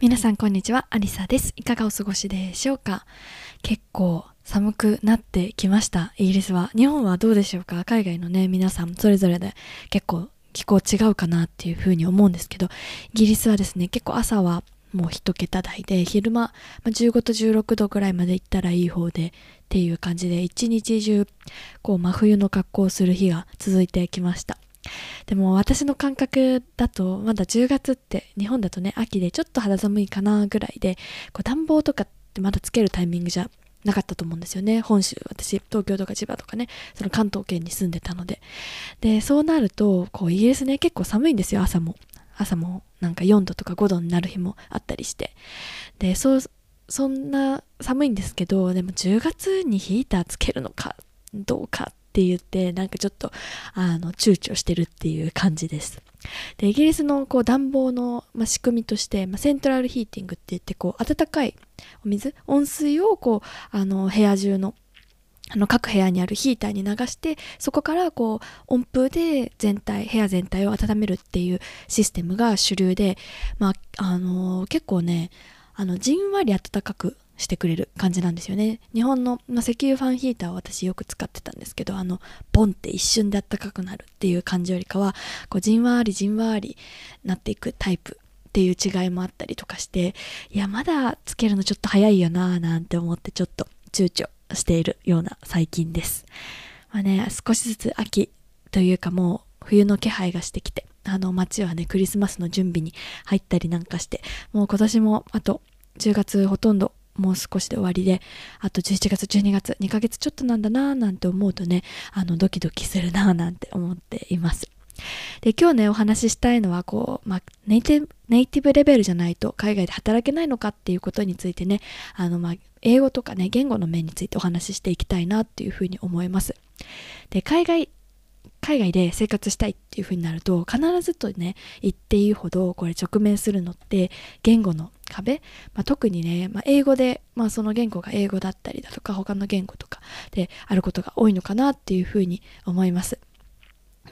皆さんこんにちは。アリサです。いかがお過ごしでしょうか？結構寒くなってきました。イギリスは。日本はどうでしょうか？海外のね皆さんそれぞれで結構気候違うかなっていうふうに思うんですけどイギリスはですね結構朝はもう一桁台で昼間、まあ、15と16度ぐらいまで行ったらいい方でっていう感じで一日中こう真冬の格好をする日が続いてきました。でも私の感覚だとまだ10月って日本だとね秋でちょっと肌寒いかなぐらいでこう暖房とかってまだつけるタイミングじゃなかったと思うんですよね。本州私東京とか千葉とかねその関東圏に住んでたので。でそうなるとこうイギリスね結構寒いんですよ朝も。朝もなんか4度とか5度になる日もあったりして。でそそんな寒いんですけどでも10月にヒーターつけるのかどうかっって言ってなんかちょっとあの躊躇してるっていう感じです。でイギリスのこう暖房の、まあ、仕組みとして、まあ、セントラルヒーティングって言ってこう暖かいお水温水をこうあの部屋中のあの各部屋にあるヒーターに流してそこからこう温風で全体部屋全体を温めるっていうシステムが主流で、まああのー、結構ねあのじんわり暖かくしてくれる感じなんですよね日本の、まあ、石油ファンヒーターを私よく使ってたんですけどあのボンって一瞬で暖かくなるっていう感じよりかはこうじんわりじんわりなっていくタイプっていう違いもあったりとかしていやまだつけるのちょっと早いよなーなんて思ってちょっと躊躇しているような最近です。まあね、少しずつ秋というかもう冬の気配がしてきて、あの街はね、クリスマスの準備に入ったりなんかして、もう今年もあと10月ほとんどもう少しで終わりで、あと11月、12月、2ヶ月ちょっとなんだなぁなんて思うとね、あのドキドキするなぁなんて思っています。で今日ねお話ししたいのはこう、まあ、ネイティブネイティブレベルじゃないと海外で働けないのかっていうことについてねあの、まあ、英語とかね言語の面についてお話ししていきたいなっていうふうに思いますで海外海外で生活したいっていう風になると必ずとね言っていいほどこれ直面するのって言語の壁、まあ、特にね、まあ、英語で、まあ、その言語が英語だったりだとか他の言語とかであることが多いのかなっていう風に思います。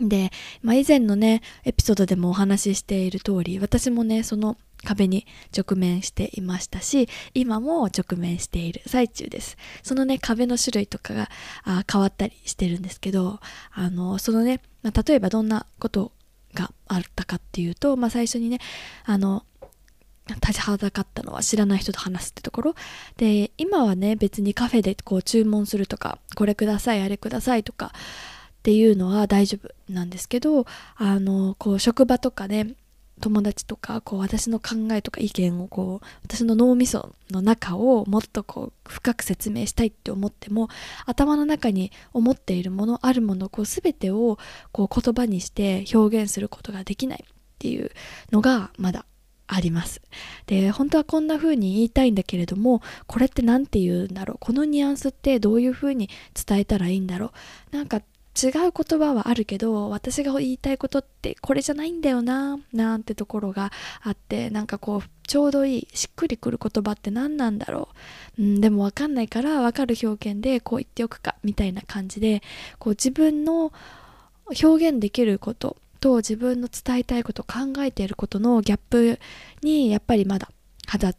で、まあ、以前のねエピソードでもお話ししている通り私もねその壁に直面していましたし今も直面している最中です。そのね壁の種類とかがあ変わったりしてるんですけどあのそのね、まあ、例えばどんなことがあったかっていうと、まあ、最初にねあの立ちはだかったのは知らない人と話すってところ。で今はね別にカフェでこう注文するとかこれくださいあれくださいとかっていうのは大丈夫なんですけどあのこう職場とかね友達とかこう私の考えとか意見をこう私の脳みその中をもっとこう深く説明したいって思っても頭の中に思っているものあるものこう全てをこう言葉にして表現することができないっていうのがまだあります。で本当はこんな風に言いたいんだけれどもこれって何て言うんだろう？このニュアンスってどういう風に伝えたらいいんだろう？なんか違う言葉はあるけど私が言いたいことってこれじゃないんだよななんてところがあってなんかこうちょうどいいしっくりくる言葉って何なんだろう、うん、でも分かんないから分かる表現でこう言っておくかみたいな感じでこう自分の表現できることと自分の伝えたいこと考えていることのギャップにやっぱりまだ肌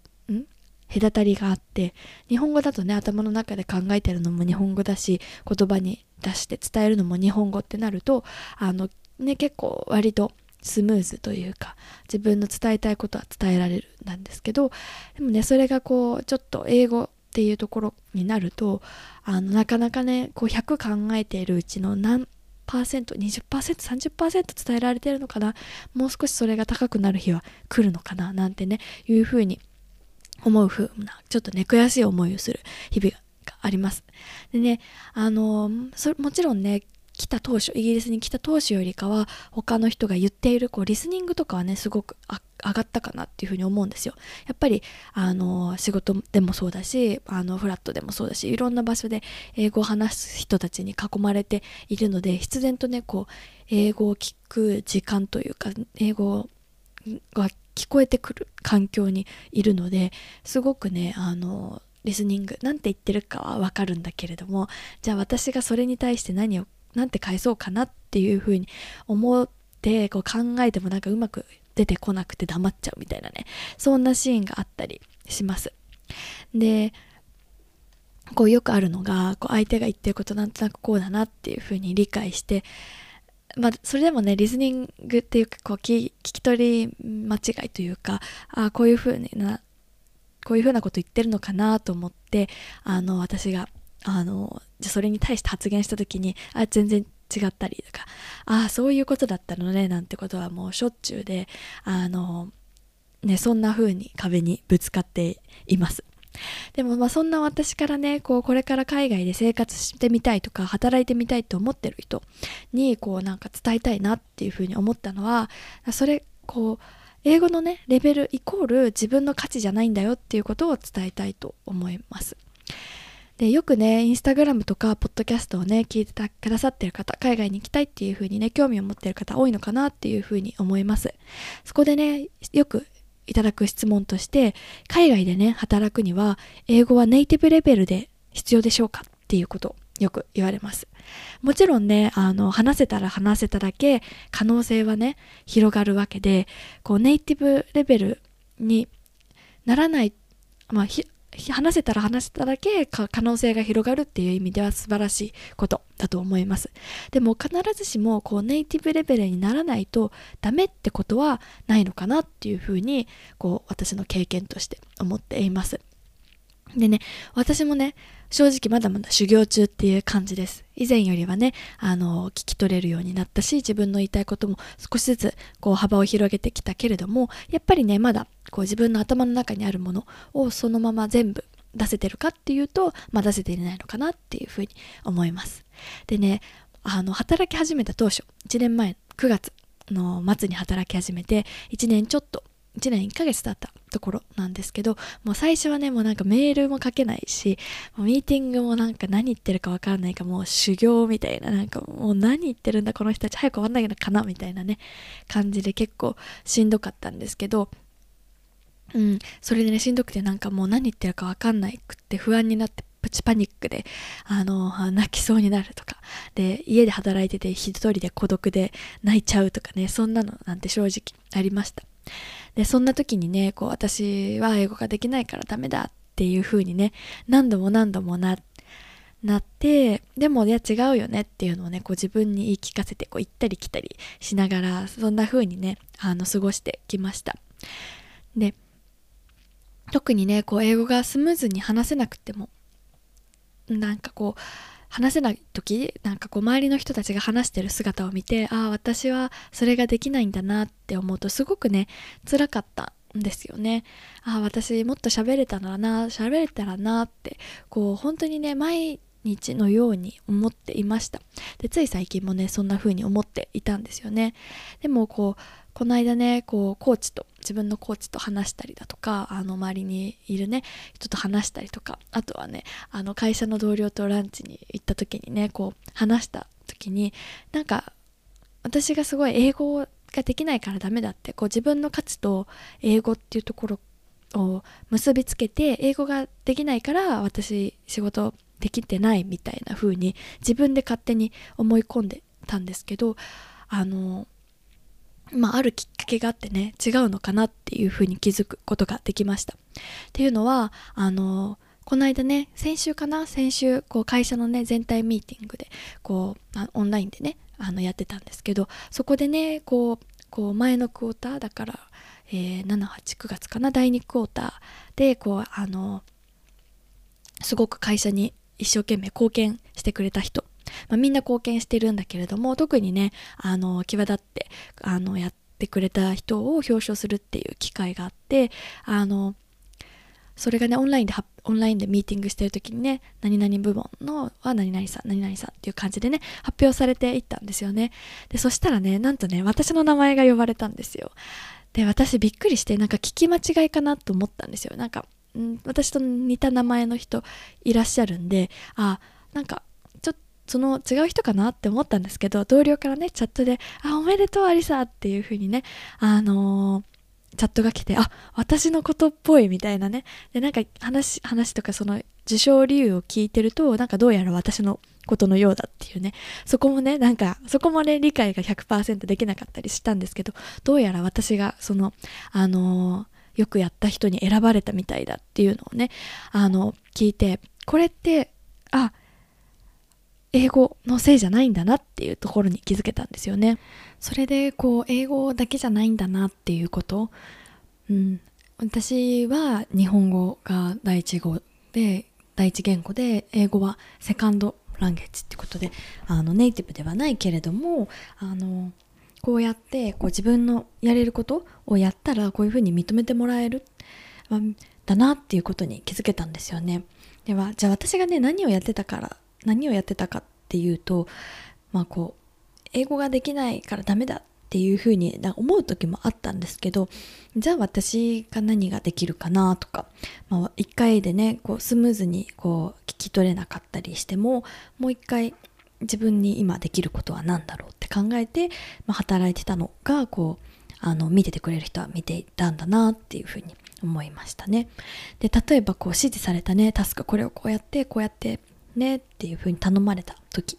隔たりがあって日本語だとね頭の中で考えてるのも日本語だし言葉に出して伝えるのも日本語ってなるとあのね結構割とスムーズというか自分の伝えたいことは伝えられるなんですけどでもねそれがこうちょっと英語っていうところになるとあのなかなかねこう100考えているうちの何パーセント 20%30% 伝えられてるのかな？もう少しそれが高くなる日は来るのかな？なんてねいうふうに思うふうなちょっとね悔しい思いをする日々があります。でねあのそもちろんね来た当初イギリスに来た当初よりかは他の人が言っているこうリスニングとかはねすごく上がったかなっていうふうに思うんですよ。やっぱりあの仕事でもそうだしあのフラットでもそうだしいろんな場所で英語を話す人たちに囲まれているので必然とねこう英語を聞く時間というか英語が聞こえてくる環境にいるのですごくねあのリスニングなんて言ってるかはわかるんだけれどもじゃあ私がそれに対して何をなんて返そうかなっていうふうに思ってこう考えてもなんかうまく出てこなくて黙っちゃうみたいなねそんなシーンがあったりします。でこうよくあるのがこう相手が言ってることなんとなくこうだなっていうふうに理解してまあ、それでもねリスニングっていうかこう聞き取り間違いというかあこういうふうになこういうふうなこと言ってるのかなと思ってあの私があのじゃそれに対して発言した時にあ全然違ったりとかああそういうことだったのねなんてことはもうしょっちゅうであのねそんな風に壁にぶつかっています。でもまあそんな私からねこうこれから海外で生活してみたいとか働いてみたいと思ってる人にこうなんか伝えたいなっていうふうに思ったのはそれこう英語のねレベルイコール自分の価値じゃないんだよっていうことを伝えたいと思います。でよくねインスタグラムとかポッドキャストをね聞いてくださってる方海外に行きたいっていう風にね興味を持ってる方多いのかなっていう風に思いますそこでねよくいただく質問として、海外でね、働くには、英語はネイティブレベルで必要でしょうかっていうことよく言われます。もちろんね、あの、話せたら話せただけ可能性はね、広がるわけで、こう、ネイティブレベルにならない、まあ、話せたら話せただけ可能性が広がるっていう意味では素晴らしいことだと思います。でも必ずしもこうネイティブレベルにならないとダメってことはないのかなっていうふうにこう私の経験として思っています。でね私もね正直まだまだ修行中っていう感じです。以前よりはね、あの、聞き取れるようになったし、自分の言いたいことも少しずつこう幅を広げてきたけれども、やっぱりね、まだこう自分の頭の中にあるものをそのまま全部出せてるかっていうと、まあ、出せていないのかなっていうふうに思います。でね、あの、働き始めた当初、1年前、9月の末に働き始めて、1年ちょっと1年1ヶ月経ったところなんですけどもう最初はねもうなんかメールも書けないしミーティングもなんか何言ってるかわからないかもう修行みたいななんかもう何言ってるんだこの人たち早く終わんないのかなみたいなね感じで結構しんどかったんですけどうん、それでねしんどくてなんかもう何言ってるかわかんないくって不安になってプチパニックであの泣きそうになるとかで家で働いてて一人で孤独で泣いちゃうとかねそんなのなんて正直ありました。でそんな時にねこう私は英語ができないからダメだっていう風にね何度も何度もななってでもいや違うよねっていうのをねこう自分に言い聞かせてこう行ったり来たりしながらそんな風にねあの過ごしてきました。で特にねこう英語がスムーズに話せなくてもなんかこう話せない時なんかこう周りの人たちが話してる姿を見てああ私はそれができないんだなって思うとすごくね辛かったんですよね。ああ私もっと喋れたらな喋れたらなってこう本当にね毎日のように思っていました。でつい最近もねそんな風に思っていたんですよね。でもこうこの間ねこうコーチと自分のコーチと話したりだとかあの周りにいるね人と話したりとかあとはねあの会社の同僚とランチに行った時にねこう話した時になんか私がすごい英語ができないからダメだってこう自分の価値と英語っていうところを結びつけて英語ができないから私仕事できてないみたいな風に自分で勝手に思い込んでたんですけどあのまあ、あるきっかけがあってね違うのかなっていうふうに気づくことができました。っていうのはあのこの間ね先週かな先週こう会社のね全体ミーティングでこうオンラインでねあのやってたんですけどそこでねこうこう前のクォーターだから、えー、789月かな第2クォーターでこうあのすごく会社に一生懸命貢献してくれた人まあ、みんな貢献してるんだけれども特にねあの際立ってあのやってくれた人を表彰するっていう機会があってあのそれがねオンラインでオンラインでミーティングしてる時にね何々部門のは何々さん何々さんっていう感じでね発表されていったんですよね。でそしたらねなんとね私の名前が呼ばれたんですよ。で私びっくりしてなんか聞き間違いかなと思ったんですよ。なんか、ん、私と似た名前の人いらっしゃるんであなんかその違う人かなって思ったんですけど同僚からねチャットで「あおめでとうアリサ」っていう風にねあのーチャットが来て、あ、私のことっぽいみたいなね。で、なんか話、話とかその受賞理由を聞いてると、なんかどうやら私のことのようだっていうね。そこもね、なんか、そこもね、理解が100%できなかったりしたんですけど、どうやら私がその、あのー、よくやった人に選ばれたみたいだっていうのをね、あの、聞いて、これって、あ、英語のせいじゃないんだなっていうところに気づけたんですよね。それでこう英語だけじゃないんだなっていうこと、うん、私は日本語が第一語で第一言語で英語はセカンドランゲージってことであのネイティブではないけれどもあのこうやってこう自分のやれることをやったらこういうふうに認めてもらえる、まあ、だなっていうことに気づけたんですよね。ではじゃあ私がね何をやってたから何をやってたかっていうとまあこう英語ができないからダメだっていうふうに思う時もあったんですけどじゃあ私が何ができるかなとか、まあ、1回でねこうスムーズにこう聞き取れなかったりしてももう一回自分に今できることは何だろうって考えて、まあ、働いてたのがこうあの見ててくれる人は見ていたんだなっていうふうに思いましたね。で例えばこう指示されたねタスクこれをこうやってこうやってねっていうふうに頼まれた時。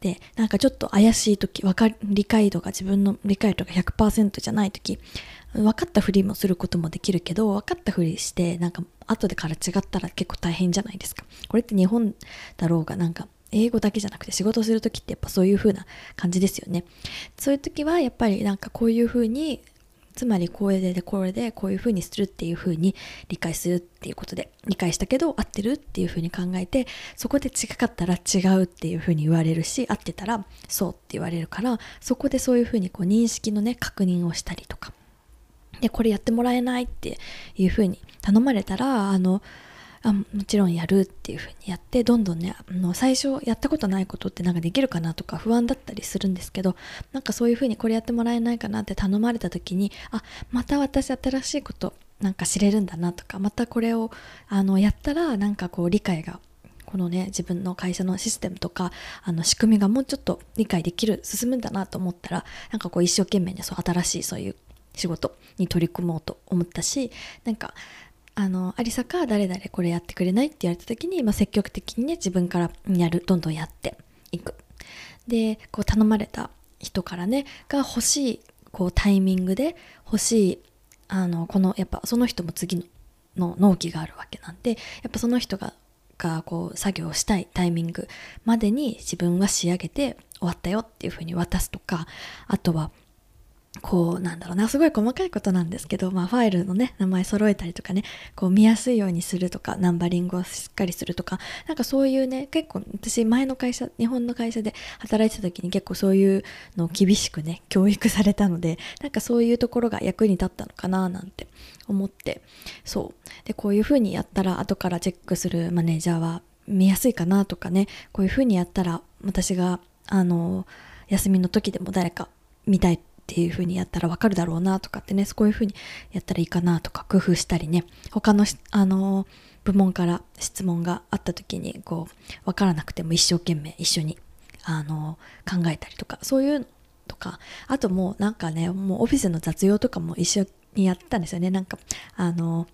でなんかちょっと怪しい時分か理解度が自分の理解度が100%じゃない時分かったふりもすることもできるけど分かったふりしてなんか後でから違ったら結構大変じゃないですか。これって日本だろうがなんか英語だけじゃなくて仕事する時ってやっぱそういう風な感じですよね。そういう時はやっぱりなんかこういう風につまりこれでこれでこういうふうにするっていうふうに理解するっていうことで理解したけど合ってるっていうふうに考えてそこで違かったら違うっていうふうに言われるし合ってたらそうって言われるからそこでそういうふうにこう認識のね確認をしたりとか。でこれやってもらえないっていうふうに頼まれたらあのあもちろんやるっていう風にやってどんどんねあの最初やったことないことってなんかできるかなとか不安だったりするんですけどなんかそういう風にこれやってもらえないかなって頼まれた時にあまた私新しいことなんか知れるんだなとかまたこれをあのやったらなんかこう理解がこのね自分の会社のシステムとかあの仕組みがもうちょっと理解できる進むんだなと思ったらなんかこう一生懸命ねそう新しいそういう仕事に取り組もうと思ったしなんかあのアリサか誰々これやってくれないって言われた時に、まあ、積極的にね自分からやるどんどんやっていく。でこう頼まれた人からねが欲しいこうタイミングで欲しいあのこのやっぱその人も次のの納期があるわけなんでやっぱその人ががこう作業したいタイミングまでに自分は仕上げて終わったよっていうふうに渡すとかあとはこうなんだろうなすごい細かいことなんですけど、まあ、ファイルのね名前揃えたりとかねこう見やすいようにするとかナンバリングをしっかりするとかなんかそういうね結構私前の会社日本の会社で働いてた時に結構そういうのを厳しくね教育されたのでなんかそういうところが役に立ったのかななんて思ってそう。でこういうふうにやったら後からチェックするマネージャーは見やすいかなとかねこういうふうにやったら私があの休みの時でも誰か見たいっていう風にやったらわかるだろうなとかってねこういう風にやったらいいかなとか工夫したりね。他のあの部門から質問があった時にこう分からなくても一生懸命一緒にあの考えたりとかそういうのとか。あともうなんかねもうオフィスの雑用とかも一緒にやったんですよね。なんかあの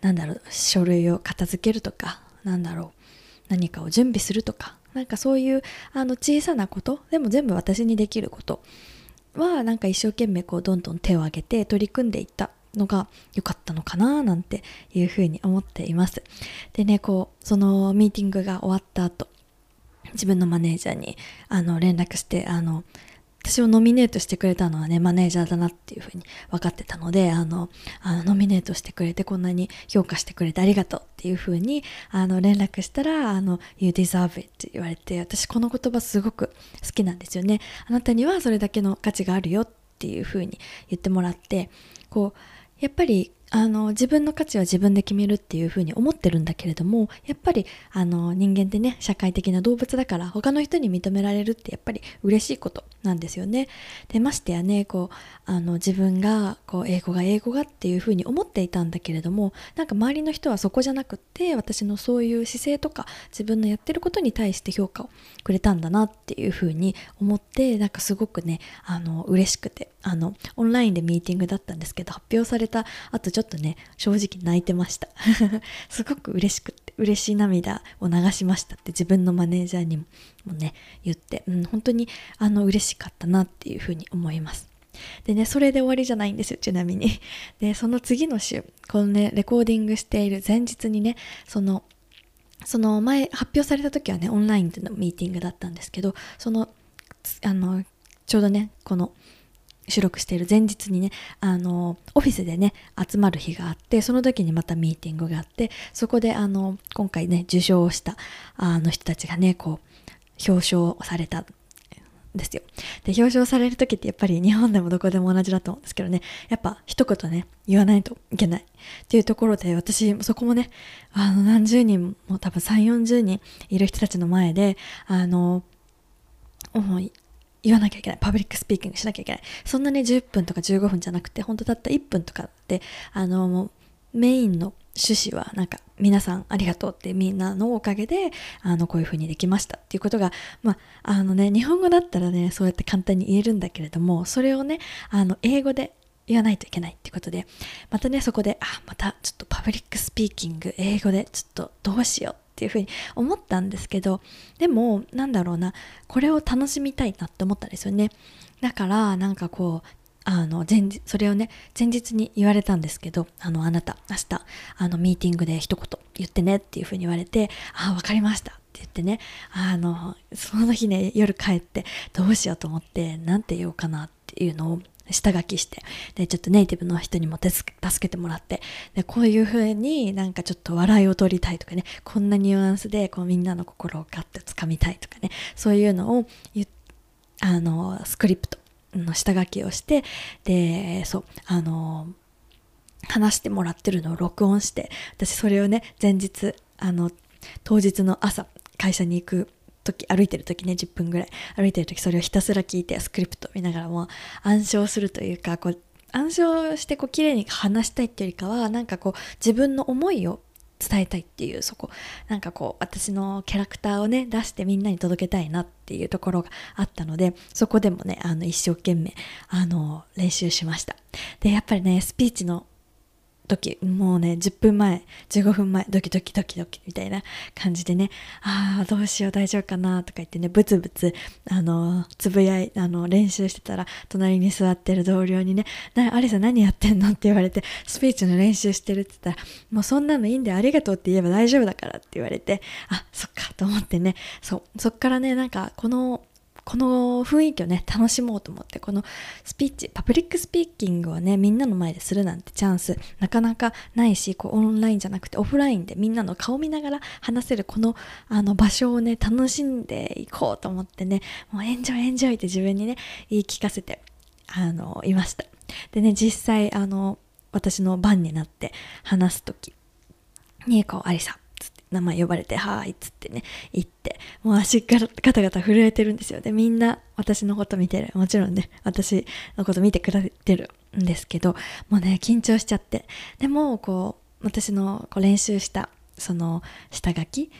なんだろう書類を片付けるとかなんだろう何かを準備するとか。なんかそういうあの小さなことでも全部私にできること。はなんか一生懸命こうどんどん手を挙げて取り組んでいったのが良かったのかななんていうふうに思っています。でね、こう、そのミーティングが終わった後、自分のマネージャーにあの連絡して、あの、私をノミネートしてくれたのはね、マネージャーだなっていうふうに分かってたので、あの、あのノミネートしてくれて、こんなに評価してくれてありがとうっていうふうに、あの、連絡したら、あの、You deserve it って言われて、私この言葉すごく好きなんですよね。あなたにはそれだけの価値があるよっていうふうに言ってもらって、こう、やっぱり、あの自分の価値は自分で決めるっていうふうに思ってるんだけれどもやっぱりあの人間ってね社会的な動物だから他の人に認められるってやっぱり嬉しいことなんですよね。でましてやねこうあの自分がこう英語が英語がっていうふうに思っていたんだけれどもなんか周りの人はそこじゃなくって私のそういう姿勢とか自分のやってることに対して評価をくれたんだなっていうふうに思ってなんかすごくねあの嬉しくてあのオンラインでミーティングだったんですけど発表された後ちょちょっとね正直泣いてました。すごく嬉しくって嬉しい涙を流しましたって自分のマネージャーにもね言って、うん、本当にあの嬉しかったなっていうふうに思います。でねそれで終わりじゃないんですよちなみに。でその次の週このねレコーディングしている前日にねそのその前発表された時はねオンラインでのミーティングだったんですけどそのあのちょうどねこの収録している前日にねあのオフィスでね集まる日があってその時にまたミーティングがあってそこであの今回ね受賞をしたあの人たちがねこう表彰されたんですよ。で、表彰される時ってやっぱり日本でもどこでも同じだと思うんですけどね、やっぱ一言ね、言わないといけないっていうところで、私、そこもね、あの、何十人も多分3、40人いる人たちの前で、あの、言わなきゃいけない。 public speaking しなきゃいけない。そんなね、10分とか15分じゃなくて、本当たった1分とかで、あの、メインの趣旨は、なんか、皆さんありがとうってみんなのおかげで、あの、こういう風にできましたっていうことが、まあ、あのね、日本語だったらね、そうやって簡単に言えるんだけれども、それをね、あの、英語で言わないといけないっていうことで、またね、そこで、あ、またちょっと public speaking、英語でちょっとどうしようっていうふうに思ったんですけどでもなんだろうなこれを楽しみたいなって思ったんですよね。だからなんかこうあの前日それをね前日に言われたんですけどあのあなた明日あのミーティングで一言言ってねっていうふうに言われてああ分かりましたって言ってねあのその日ね夜帰ってどうしようと思って何て言おうかなっていうのを下書きして、で、ちょっとネイティブの人にも助けてもらって、で、こういう風になんかちょっと笑いを取りたいとかね、こんなニュアンスでこうみんなの心をガッと掴みたいとかね、そういうのをあの、スクリプトの下書きをして、で、そう、あの、話してもらってるのを録音して、私それをね、前日、あの、当日の朝、会社に行く時歩いてる時ね10分ぐらい。歩いてる時それをひたすら聞いてスクリプト見ながらも暗唱するというかこう暗唱してこう綺麗に話したいっていうよりかはなんかこう自分の思いを伝えたいっていうそこ。なんかこう私のキャラクターをね出してみんなに届けたいなっていうところがあったのでそこでもねあの一生懸命あの練習しました。でやっぱりねスピーチの時もうね10分前15分前ドキドキドキドキみたいな感じでねああどうしよう大丈夫かなとか言ってねブツブツあのつぶやいあの練習してたら隣に座ってる同僚にね「なアリサ何やってんの?」って言われてスピーチの練習してるって言ったら「もうそんなのいいんでありがとうって言えば大丈夫だから」って言われてあそっかと思ってねそうそっからねなんかこのこの雰囲気をね楽しもうと思ってこのスピーチ public speaking をねみんなの前でするなんてチャンスなかなかないしこうオンラインじゃなくてオフラインでみんなの顔見ながら話せるこのあの場所をね楽しんでいこうと思ってねもうエンジョイエンジョイって自分にね言い聞かせてあのいました。でね実際あの私の番になって話す時にこうアリさ名前呼ばれて、はーいっつってね、行って、もう足がガタガタ震えてるんですよ。で、みんな私のこと見てる。もちろんね、私のこと見てくれてるんですけど、もうね、緊張しちゃって。でも、こう、私のこう練習した、その下書き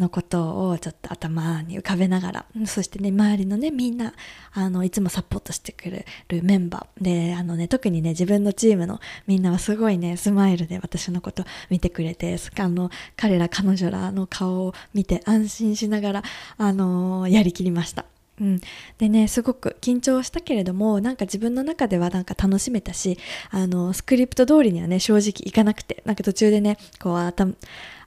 のことをちょっと頭に浮かべながらそしてね周りのねみんなあのいつもサポートしてくれるメンバーであのね特にね自分のチームのみんなはすごいねスマイルで私のこと見てくれてあの彼ら彼女らの顔を見て安心しながらあのやりきりました。うん、でねすごく緊張したけれどもなんか自分の中ではなんか楽しめたしあのスクリプト通りにはね正直いかなくてなんか途中でねこう頭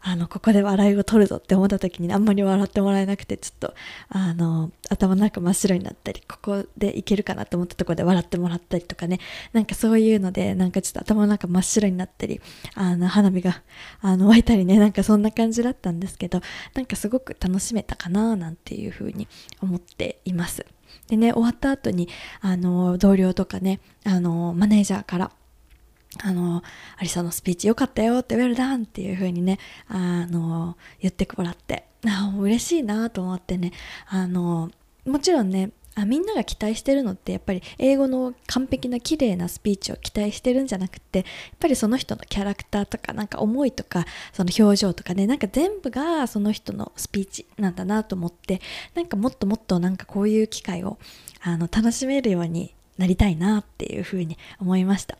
あの、ここで笑いを取るぞって思った時にあんまり笑ってもらえなくて、ちょっと、あの、頭の中真っ白になったり、ここでいけるかなと思ったとこで笑ってもらったりとかね、なんかそういうので、なんかちょっと頭の中真っ白になったり、あの、花火が、あの、湧いたりね、なんかそんな感じだったんですけど、なんかすごく楽しめたかな、なんていうふうに思っています。でね、終わった後に、あの、同僚とかね、あの、マネージャーから、あの、アリサのスピーチ良かったよって、ウェルダンっていう風にね、あの、言ってもらって、あ嬉しいなと思ってね、あの、もちろんね、あみんなが期待してるのってやっぱり英語の完璧な綺麗なスピーチを期待してるんじゃなくてやっぱりその人のキャラクターとかなんか思いとかその表情とかねなんか全部がその人のスピーチなんだなと思ってなんかもっともっとなんかこういう機会をあの楽しめるようになりたいなっていうふうに思いました。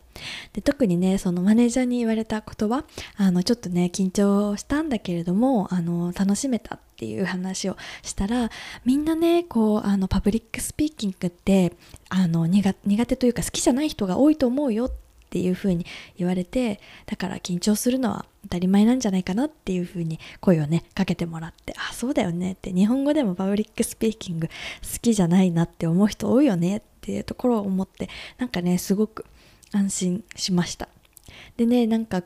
で特にねそのマネージャーに言われた言葉あのちょっとね緊張したんだけれどもあの楽しめたっていう話をしたらみんなねこうあの public speaking ってあの苦手というか好きじゃない人が多いと思うよってていうふうに言われてだから緊張するのは当たり前なんじゃないかなっていうふうに声をねかけてもらってあそうだよねって日本語でもパブリックスピーキング好きじゃないなって思う人多いよねっていうところを思ってなんかねすごく安心しました。でねなんか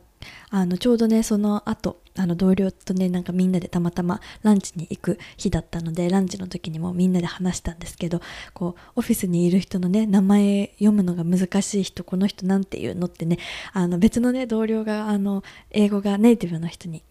あのちょうどねその後あの同僚とねなんかみんなでたまたまランチに行く日だったのでランチの時にもみんなで話したんですけどこうオフィスにいる人のね名前読むのが難しい人この人なんていうのってねあの別のね同僚があの英語がネイティブの人に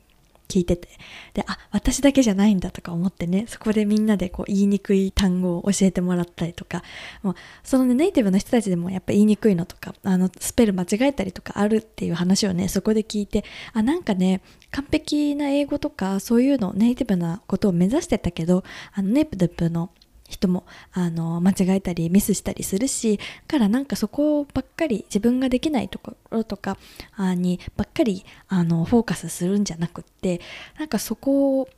聞いてて。であ私だけじゃないんだとか思ってね。そこでみんなでこう言いにくい単語を教えてもらったりとか。もうそのねネイティブの人たちでもやっぱ言いにくいのとかあのスペル間違えたりとかあるっていう話をねそこで聞いて。あなんかね完璧な英語とかそういうのネイティブなことを目指してたけどあのネイティブの人もあの間違えたりミスしたりするしからなんかそこばっかり自分ができないところとかにばっかりあのフォーカスするんじゃなくってなんかそこを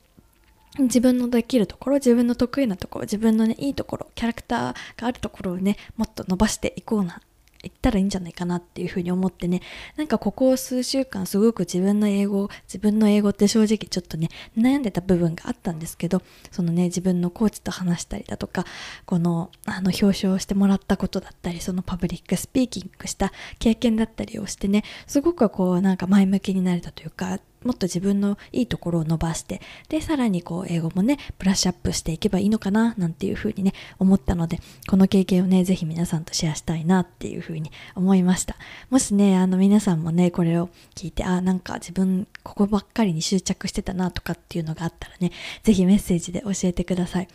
自分のできるところ自分の得意なところ自分のねいいところキャラクターがあるところをねもっと伸ばしていこうな行ったらいいんじゃないかなっていうふうに思ってね。なんかここ数週間すごく自分の英語自分の英語って正直ちょっとね悩んでた部分があったんですけどそのね自分のコーチと話したりだとかこのあの表彰してもらったことだったりそのパブリックスピーキングした経験だったりをしてねすごくこうなんか前向きになれたというかもっと自分のいいところを伸ばしてでさらにこう英語もねブラッシュアップしていけばいいのかななんていうふうにね思ったのでこの経験をねぜひ皆さんとシェアしたいなっていうふうに思いました。もしねあの皆さんもねこれを聞いてあなんか自分ここばっかりに執着してたなとかっていうのがあったらねぜひメッセージで教えてください。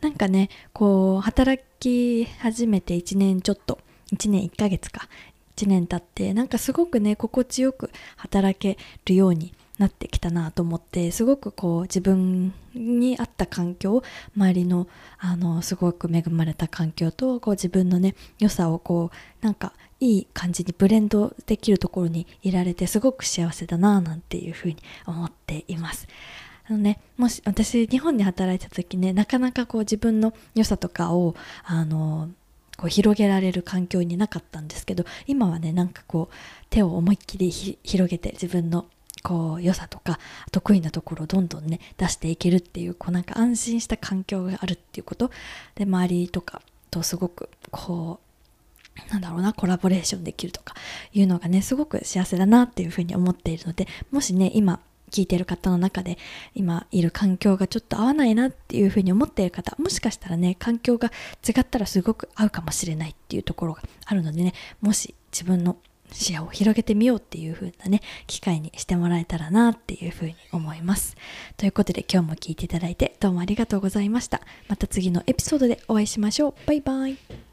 なんかねこう働き始めて1年ちょっと1年1ヶ月か1年経ってなんかすごくね心地よく働けるようになってきたなと思ってすごくこう自分に合った環境周りのあのすごく恵まれた環境とこう自分のね良さをこうなんかいい感じにブレンドできるところにいられてすごく幸せだななんていうふうに思っています。あのね、もし私日本に働いた時ねなかなかこう自分の良さとかをあのこう広げられる環境になかったんですけど今はねなんかこう手を思いっきり広げて自分のこう良さとか得意なところをどんどんね出していけるっていうこうなんか安心した環境があるっていうことで周りとかとすごくこうなんだろうなコラボレーションできるとかいうのがねすごく幸せだなっていうふうに思っているのでもしね今聞いてる方の中で今いる環境がちょっと合わないなっていうふうに思っている方もしかしたらね環境が違ったらすごく合うかもしれないっていうところがあるのでねもし自分の視野を広げてみようっていう風なね、機会にしてもらえたらなっていう風に思います。ということで今日も聞いていただいてどうもありがとうございました。また次のエピソードでお会いしましょう。バイバイ。